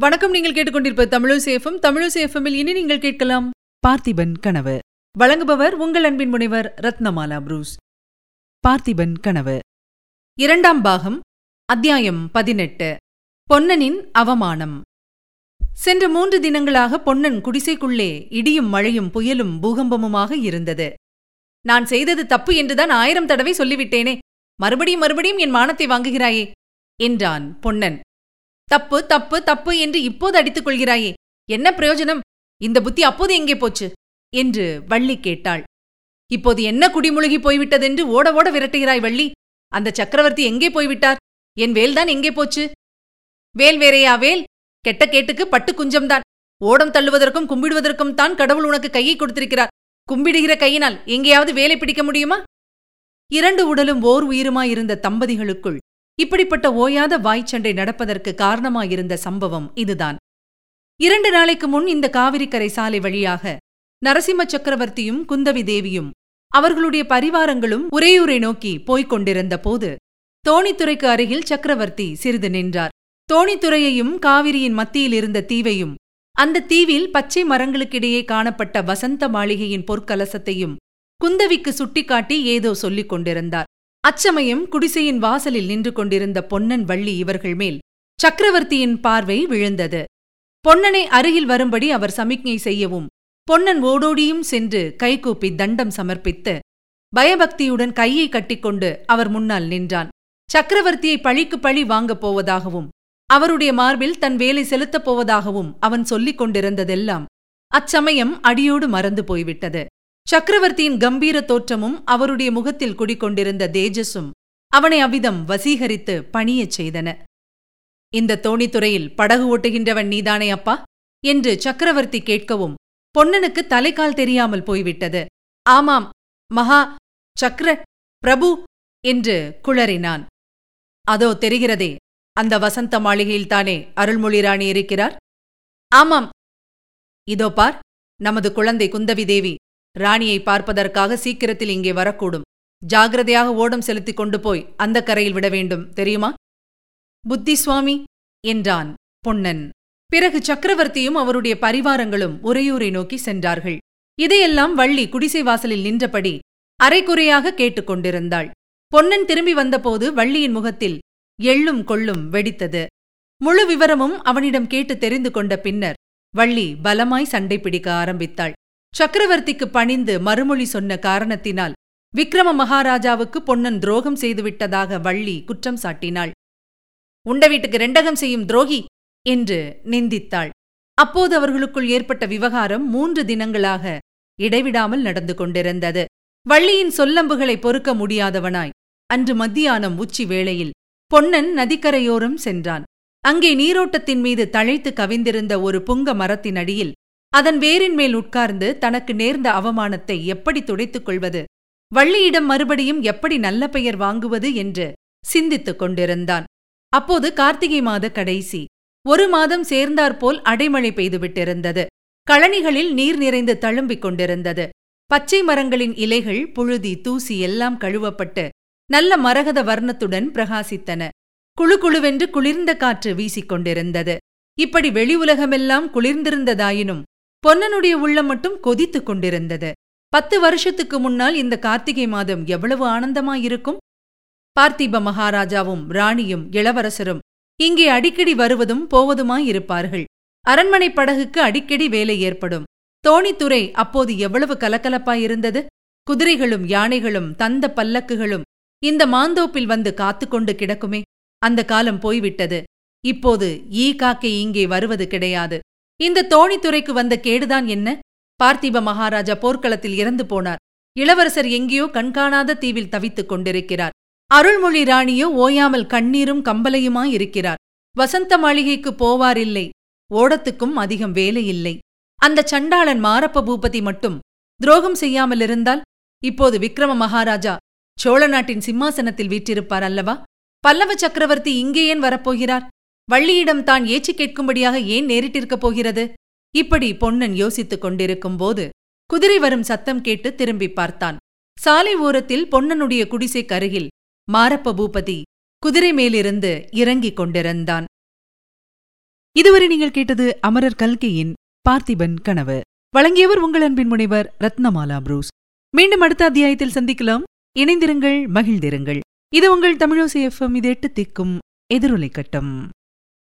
வணக்கம் நீங்கள் கேட்டுக்கொண்டிருப்ப தமிழசேஃபம் தமிழசேஃபமில் இனி நீங்கள் கேட்கலாம் பார்த்திபன் கனவு. வழங்குபவர் உங்கள் அன்பின் முனைவர் ரத்னமாலா புரூஸ். பார்த்திபன் கனவு. இரண்டாம் பாகம் அத்தியாயம் பதினெட்டு. பொன்னனின் அவமானம். சென்ற மூன்று தினங்களாக பொன்னன் குடிசைக்குள்ளே இடியும் மழையும் புயலும் பூகம்பமுமாக இருந்தது. நான் செய்தது தப்பு என்றுதான் ஆயிரம் தடவை சொல்லிவிட்டேனே. மறுபடியும் மறுபடியும் என் மானத்தை வாங்குகிறாயே என்றான் பொன்னன். தப்பு தப்பு தப்பு என்று இப்போது அடித்துக் கொள்கிறாயே. என்ன பிரயோஜனம்? இந்த புத்தி அப்போது எங்கே போச்சு? என்று வள்ளி கேட்டாள். இப்போது என்ன குடிமுழுகி போய்விட்டதென்று ஓட ஓட விரட்டுகிறாய் வள்ளி. அந்த சக்கரவர்த்தி எங்கே போய்விட்டார்? என் வேல்தான் எங்கே போச்சு? வேல் வேறையா வேல்? கெட்ட கேட்டுக்கு பட்டு குஞ்சம்தான். ஓடம் தள்ளுவதற்கும் கும்பிடுவதற்கும் தான் கடவுள் உனக்கு கையை கொடுத்திருக்கிறார். கும்பிடுகிற கையினால் எங்கேயாவது வேலை பிடிக்க முடியுமா? இரண்டு உடலும் ஓர் உயிருமாயிருந்த தம்பதிகளுக்குள் இப்படிப்பட்ட ஓயாத வாய்ச்சண்டை நடப்பதற்கு காரணமாயிருந்த சம்பவம் இதுதான். இரண்டு நாளைக்கு முன் இந்த காவிரிக்கரை சாலை வழியாக நரசிம்ம சக்கரவர்த்தியும் குந்தவி தேவியும் அவர்களுடைய பரிவாரங்களும் உரையூரை நோக்கி போய்க் கொண்டிருந்த போது தோணித்துறைக்கு அருகில் சக்கரவர்த்தி சிறிது நின்றார். தோணித்துறையையும் காவிரியின் மத்தியில் இருந்த தீவையும் அந்த தீவில் பச்சை மரங்களுக்கிடையே காணப்பட்ட வசந்த மாளிகையின் பொற்கலசத்தையும் குந்தவிக்கு சுட்டிக்காட்டி ஏதோ சொல்லிக் கொண்டிருந்தார். அச்சமயம் குடிசையின் வாசலில் நின்று கொண்டிருந்த பொன்னன் வள்ளி இவர்கள் மேல் சக்கரவர்த்தியின் பார்வை விழுந்தது. பொன்னனை அருகில் வரும்படி அவர் சமிக்ஞை செய்யவும் பொன்னன் ஓடோடியும் சென்று கைகூப்பி தண்டம் சமர்ப்பித்து பயபக்தியுடன் கையை கட்டிக்கொண்டு அவர் முன்னால் நின்றான். சக்கரவர்த்தியை பழிக்கு பழி வாங்கப் போவதாகவும் அவருடைய மார்பில் தன் வேலை செலுத்தப் போவதாகவும் அவன் சொல்லிக் கொண்டிருந்ததெல்லாம் அச்சமயம் அடியோடு மறந்து போய்விட்டது. சக்கரவர்த்தியின் கம்பீர தோற்றமும் அவருடைய முகத்தில் குடிக்கொண்டிருந்த தேஜஸும் அவனை அவ்விதம் வசீகரித்து பணியச் செய்தன. இந்த தோணித்துறையில் படகு ஓட்டுகின்றவன் நீதானே அப்பா? என்று சக்கரவர்த்தி கேட்கவும் பொன்னனுக்கு தலைக்கால் தெரியாமல் போய்விட்டது. ஆமாம் மகா சக்கர பிரபு என்று குளறினான். அதோ தெரிகிறதே அந்த வசந்த மாளிகையில்தானே அருள்மொழிராணி இருக்கிறார்? ஆமாம். இதோ பார் நமது குழந்தை குந்தவி தேவி ராணியை பார்ப்பதற்காக சீக்கிரத்தில் இங்கே வரக்கூடும். ஜாகிரதையாக ஓடம் செலுத்திக் கொண்டு போய் அந்த கரையில் விட வேண்டும் தெரியுமா? புத்தி சுவாமி என்றான் பொன்னன். பிறகு சக்கரவர்த்தியும் அவருடைய பரிவாரங்களும் உறையூரை நோக்கி சென்றார்கள். இதையெல்லாம் வள்ளி குடிசை வாசலில் நின்றபடி அரைக்குறையாக கேட்டுக்கொண்டிருந்தாள் பொன்னன் திரும்பி வந்தபோது வள்ளியின் முகத்தில் எள்ளும் கொள்ளும் வெடித்தது. முழு விவரமும் அவனிடம் கேட்டு தெரிந்து கொண்ட பின்னர் வள்ளி பலமாய் சண்டை பிடிக்க ஆரம்பித்தாள். சக்கரவர்த்திக்கு பணிந்து மறுமொழி சொன்ன காரணத்தினால் விக்ரம மகாராஜாவுக்கு பொன்னன் துரோகம் செய்துவிட்டதாக வள்ளி குற்றம் சாட்டினாள். உண்ட வீட்டுக்கு ரெண்டகம் செய்யும் துரோகி! என்று நிந்தித்தாள். அப்போது அவர்களுக்குள் ஏற்பட்ட விவகாரம் மூன்று தினங்களாக இடைவிடாமல் நடந்து கொண்டிருந்தது. வள்ளியின் சொல்லம்புகளை பொறுக்க முடியாதவனாய் அன்று மத்தியானம் உச்சி வேளையில் பொன்னன் நதிக்கரையோரம் சென்றான். அங்கே நீரோட்டத்தின் மீது தழைத்து கவிந்திருந்த ஒரு புங்க மரத்தின் அடியில் அதன் வேரின் மேல் உட்கார்ந்து தனக்கு நேர்ந்த அவமானத்தை எப்படி துடைத்துக் கொள்வது? வள்ளியிடம் மறுபடியும் எப்படி நல்ல பெயர் வாங்குவது என்று சிந்தித்துக் கொண்டிருந்தான். அப்போது கார்த்திகை மாத கடைசி. ஒரு மாதம் சேர்ந்தாற்போல் அடைமழை பெய்துவிட்டிருந்தது கழனிகளில் நீர் நிறைந்து தழும்பிக் கொண்டிருந்தது. பச்சை மரங்களின் இலைகள் புழுதி தூசி எல்லாம் கழுவப்பட்டு நல்ல மரகத வர்ணத்துடன் பிரகாசித்தன. குழு குழுவென்று குளிர்ந்த காற்று வீசிக் கொண்டிருந்தது. இப்படி வெளி உலகமெல்லாம் குளிர்ந்திருந்ததாயினும் பொன்னனுடைய உள்ளம் மட்டும் கொதித்துக் கொண்டிருந்தது. பத்து வருஷத்துக்கு முன்னால் இந்த கார்த்திகை மாதம் எவ்வளவு ஆனந்தமாயிருக்கும்? பார்த்திப மகாராஜாவும் ராணியும் இளவரசரும் இங்கே அடிக்கடி வருவதும் போவதுமாயிருப்பார்கள். அரண்மனை படகுக்கு அடிக்கடி வேலை ஏற்படும். தோணித்துறை அப்போது எவ்வளவு கலகலப்பாயிருந்தது? குதிரைகளும் யானைகளும் தந்த பல்லக்குகளும் இந்த மாந்தோப்பில் வந்து காத்துக்கொண்டு கிடக்குமே. அந்த காலம் போய்விட்டது. இப்போது ஈ காக்கை இங்கே வருவது கிடையாது. இந்த தோணித்துறைக்கு வந்த கேடுதான் என்ன? பார்த்திப மகாராஜா போர்க்களத்தில் இறந்து போனார். இளவரசர் எங்கேயோ கண்காணாத தீவில் தவித்துக் கொண்டிருக்கிறார். அருள்மொழி ராணியோ ஓயாமல் கண்ணீரும் கம்பலையுமாயிருக்கிறார் வசந்த மாளிகைக்கு போவாரில்லை. ஓடத்துக்கும் அதிகம் வேலையில்லை. அந்த சண்டாளன் மாரப்ப பூபதி மட்டும் துரோகம் செய்யாமலிருந்தால் இப்போது விக்ரம மகாராஜா சோழ நாட்டின் சிம்மாசனத்தில் வீற்றிருப்பார் அல்லவா? பல்லவ சக்கரவர்த்தி இங்கே ஏன் வரப்போகிறார்? வள்ளியிடம் தான் ஏச்சு கேட்கும்படியாக ஏன் நேரிட்டிருக்கப் போகிறது? இப்படி பொன்னன் யோசித்துக் கொண்டிருக்கும் போது குதிரை வரும் சத்தம் கேட்டு திரும்பி பார்த்தான். சாலை ஓரத்தில் பொன்னனுடைய குடிசைக்கருகில் மாரப்ப பூபதி குதிரை மேலிருந்து இறங்கிக் கொண்டிருந்தான். இதுவரை நீங்கள் கேட்டது அமரர் கல்கையின் பார்த்திபன் கனவு. வழங்கியவர் உங்கள் அன்பின் முனைவர் ரத்னமாலா புரூஸ். மீண்டும் அடுத்த அத்தியாயத்தில் சந்திக்கலாம். இணைந்திருங்கள் மகிழ்ந்திருங்கள். இது உங்கள் தமிழோசி எஃப்எம் இது எட்டு திக்கும் எதிரொலை கட்டம்.